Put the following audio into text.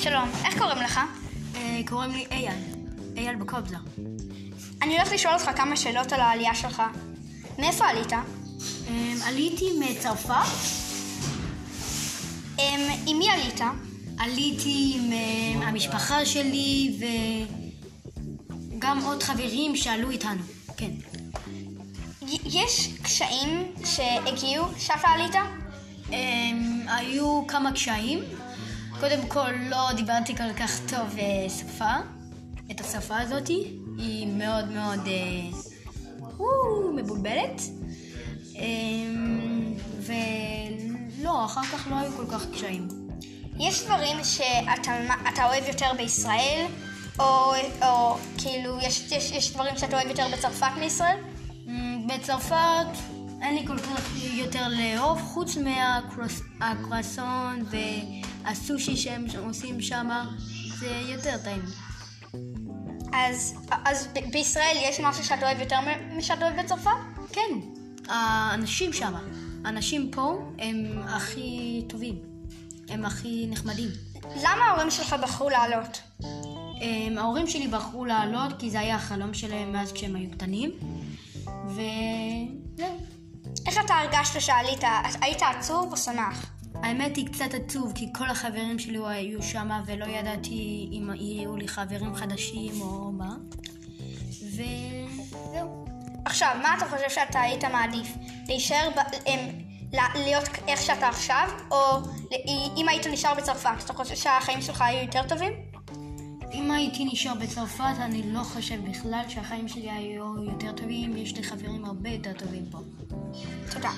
שלום, איך קוראים לך? אה, קוראים לי אייל, אייל בקובזה. אני הולך לשאול אותך כמה שאלות על העלייה שלך. מאיפה עלית? אה, עליתי מצרפת, אמ, עם מי עלית? עליתי עם אה, המשפחה שלי וגם עוד חברים שעלו איתנו, כן. יש קשיים שהגיעו שאתה עלית? הם, היו כמה קשיים. קודם כל, לא דיברתי כל כך טוב אה, שפה, את השפה הזאת. היא מאוד מאוד אה, מבולבלת. אמ, ולא, אחר כך לא היו כל כך קשיים. יש דברים שאתה אתה אוהב יותר בישראל? או, או כאילו, יש, יש, יש דברים שאתה אוהב יותר בצרפת מישראל? אמ, בצרפת אין לי כל כך יותר לאהוב, חוץ מהקרואסון והסושי שהם עושים שם, זה יותר טעים. אז, אז ב- בישראל יש משהו שאתה אוהב יותר מ- משאתה אוהב בצרפת? כן, האנשים שם, האנשים פה הם הכי טובים, הם הכי נחמדים. למה ההורים שלך בחרו לעלות? הם, ההורים שלי בחרו לעלות כי זה היה החלום שלהם מאז כשהם היו קטנים, וזהו. איך אתה הרגשת שעלית? היית עצוב או שמח? האמת היא קצת עצוב, כי כל החברים שלי היו שם ולא ידעתי אם יהיו לי חברים חדשים או מה. וזהו. עכשיו, מה אתה חושב שאתה היית מעדיף? להישאר, ב, הם, ל- להיות איך שאתה עכשיו, או אם היית נשאר בצרפת, אתה חושב שהחיים שלך היו יותר טובים? אם הייתי נשאר בצרפת, אני לא חושב בכלל שהחיים שלי היו יותר טובים, יש לי חברים הרבה יותר טובים פה. תודה.